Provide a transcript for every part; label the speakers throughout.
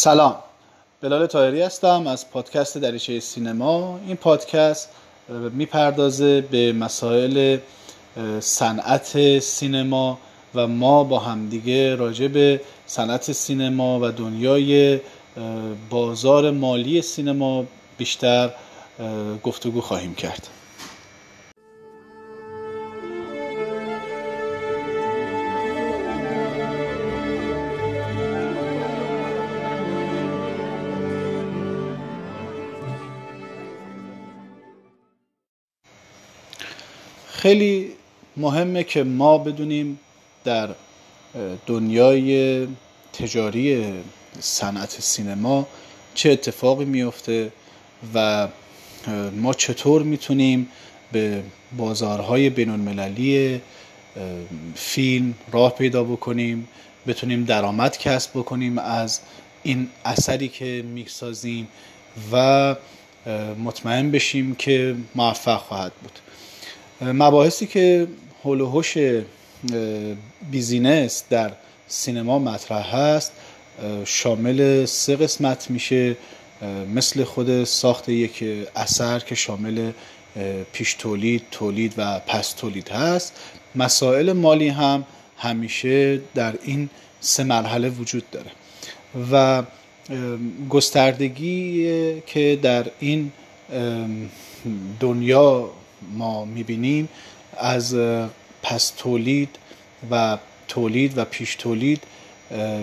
Speaker 1: سلام. بلال تایری هستم از پادکست دریچه سینما. این پادکست می‌پردازه به مسائل صنعت سینما و ما با همدیگه راجع به صنعت سینما و دنیای بازار مالی سینما بیشتر گفتگو خواهیم کرد. خیلی مهمه که ما بدونیم در دنیای تجاری صنعت سینما چه اتفاقی میفته و ما چطور می‌تونیم به بازارهای بین المللی فیلم راه پیدا بکنیم بتونیم درآمد کسب بکنیم از این اثری که می‌سازیم و مطمئن بشیم که موفق خواهد بود. مباحثی که هول بیزینس در سینما مطرح هست شامل سه قسمت میشه. مثل خود ساخت یک اثر که شامل پیش تولید، تولید و پس تولید هست. مسائل مالی هم همیشه در این سه مرحله وجود داره. و گستردگی که در این دنیا ما می‌بینیم از پس تولید و تولید و پیش تولید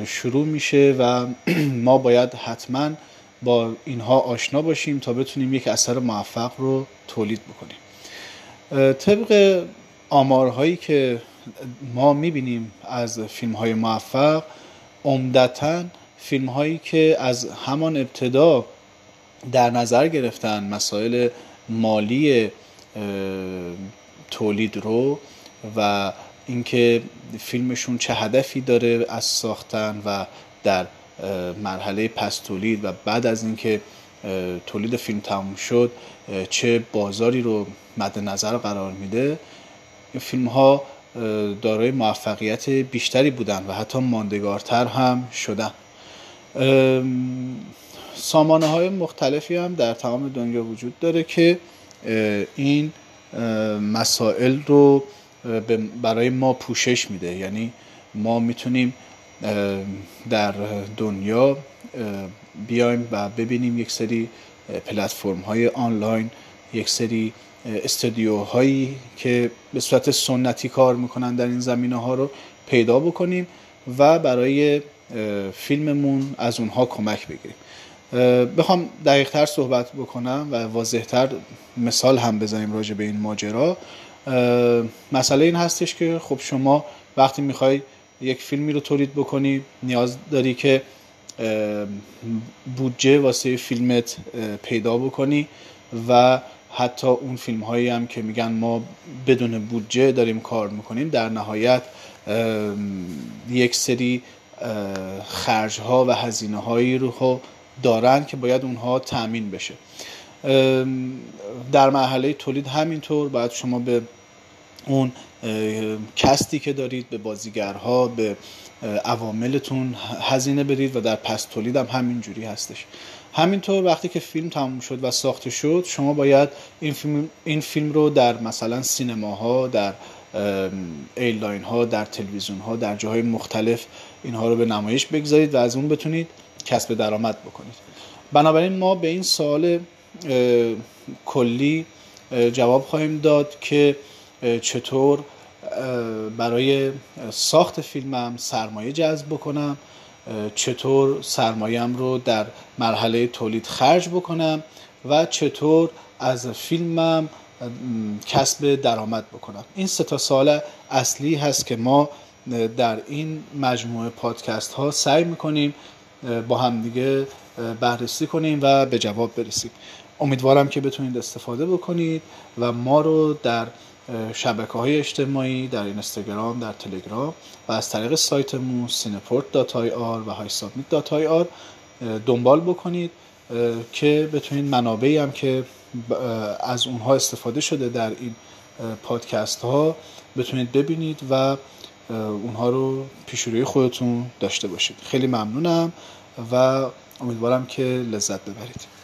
Speaker 1: شروع میشه و ما باید حتما با اینها آشنا باشیم تا بتونیم یک اثر موفق رو تولید بکنیم. طبق آمارهایی که ما می‌بینیم از فیلم های موفق عمدتا فیلم هایی که از همان ابتدا در نظر گرفتن مسائل مالی تولید رو و اینکه فیلمشون چه هدفی داره از ساختن و در مرحله پس تولید و بعد از اینکه تولید فیلم تموم شد چه بازاری رو مد نظر قرار میده. فیلم ها دارای موفقیت بیشتری بودن و حتی ماندگارتر هم شدن. سامانه های مختلفی هم در تمام دنیا وجود داره که این مسائل رو برای ما پوشش میده. یعنی ما می‌تونیم در دنیا بیایم و ببینیم یک سری پلتفرم های آنلاین یک سری استودیوهایی که به صورت سنتی کار می‌کنن در این زمینه ها رو پیدا بکنیم و برای فیلممون از اونها کمک بگیریم. بخوام دقیق تر صحبت بکنم و واضح تر مثال هم بزنیم راجع به این ماجرا. مسئله این هستش که خب شما وقتی می‌خوای یک فیلمی رو تولید بکنی نیاز داری که بودجه واسه فیلمت پیدا بکنی و حتی اون فیلم هایی هم که میگن ما بدون بودجه داریم کار می‌کنیم در نهایت یک سری خرج ها و هزینه هایی رو دارن که باید اونها تأمین بشه. در مرحله تولید همینطور باید شما به اون کستی که دارید به بازیگرها به عواملتون هزینه برید و در پس تولید هم همین جوری هستش. همینطور وقتی که فیلم تموم شد و ساخته شد شما باید این فیلم, این فیلم رو در مثلا سینماها در ایرلاین ها در تلویزیون ها در جاهای مختلف اینها رو به نمایش بگذارید و از اون بتونید کسب درآمد بکنید. بنابراین ما به این سوال کلی جواب خواهیم داد که چطور برای ساخت فیلمم سرمایه جذب بکنم چطور سرمایهم رو در مرحله تولید خرج بکنم و چطور از فیلمم کسب درآمد بکنم. این سه تا سال اصلی هست که ما در این مجموعه پادکست ها سعی می‌کنیم با همدیگه بررسی کنیم و به جواب برسیم. امیدوارم که بتونید استفاده بکنید و ما رو در شبکه های اجتماعی در اینستاگرام در تلگرام و از طریق سایتمون سینپورت.ir و هایسابمیت.ir دنبال بکنید که بتونید منابعی هم که از اونها استفاده شده در این پادکست ها بتونید ببینید و اونها رو پیش خودتون داشته باشید. خیلی ممنونم و امیدوارم که لذت ببرید.